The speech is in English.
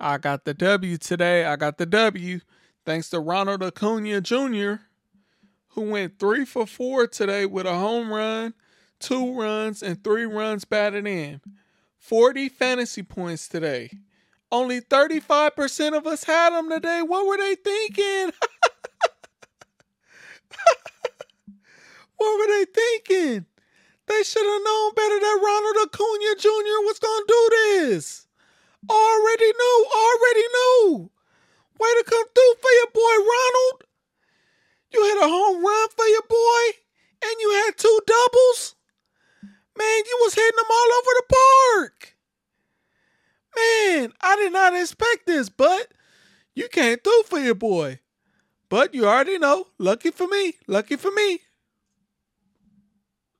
I got the W today. I got the W thanks to Ronald Acuna Jr., who went three for four today with a home run, two runs, and three runs batted in. 40 fantasy points today. Only 35% of us had him today. What were they thinking? what were they thinking? They should have known better that Ronald Acuna Jr. was going to do this. Already knew, already knew. Way to come through for your boy, Ronald. You hit a home run for your boy, and you had two doubles. Man, you was hitting them all over the park. Man, I did not expect this, but you came through for your boy. But you already know, lucky for me, lucky for me,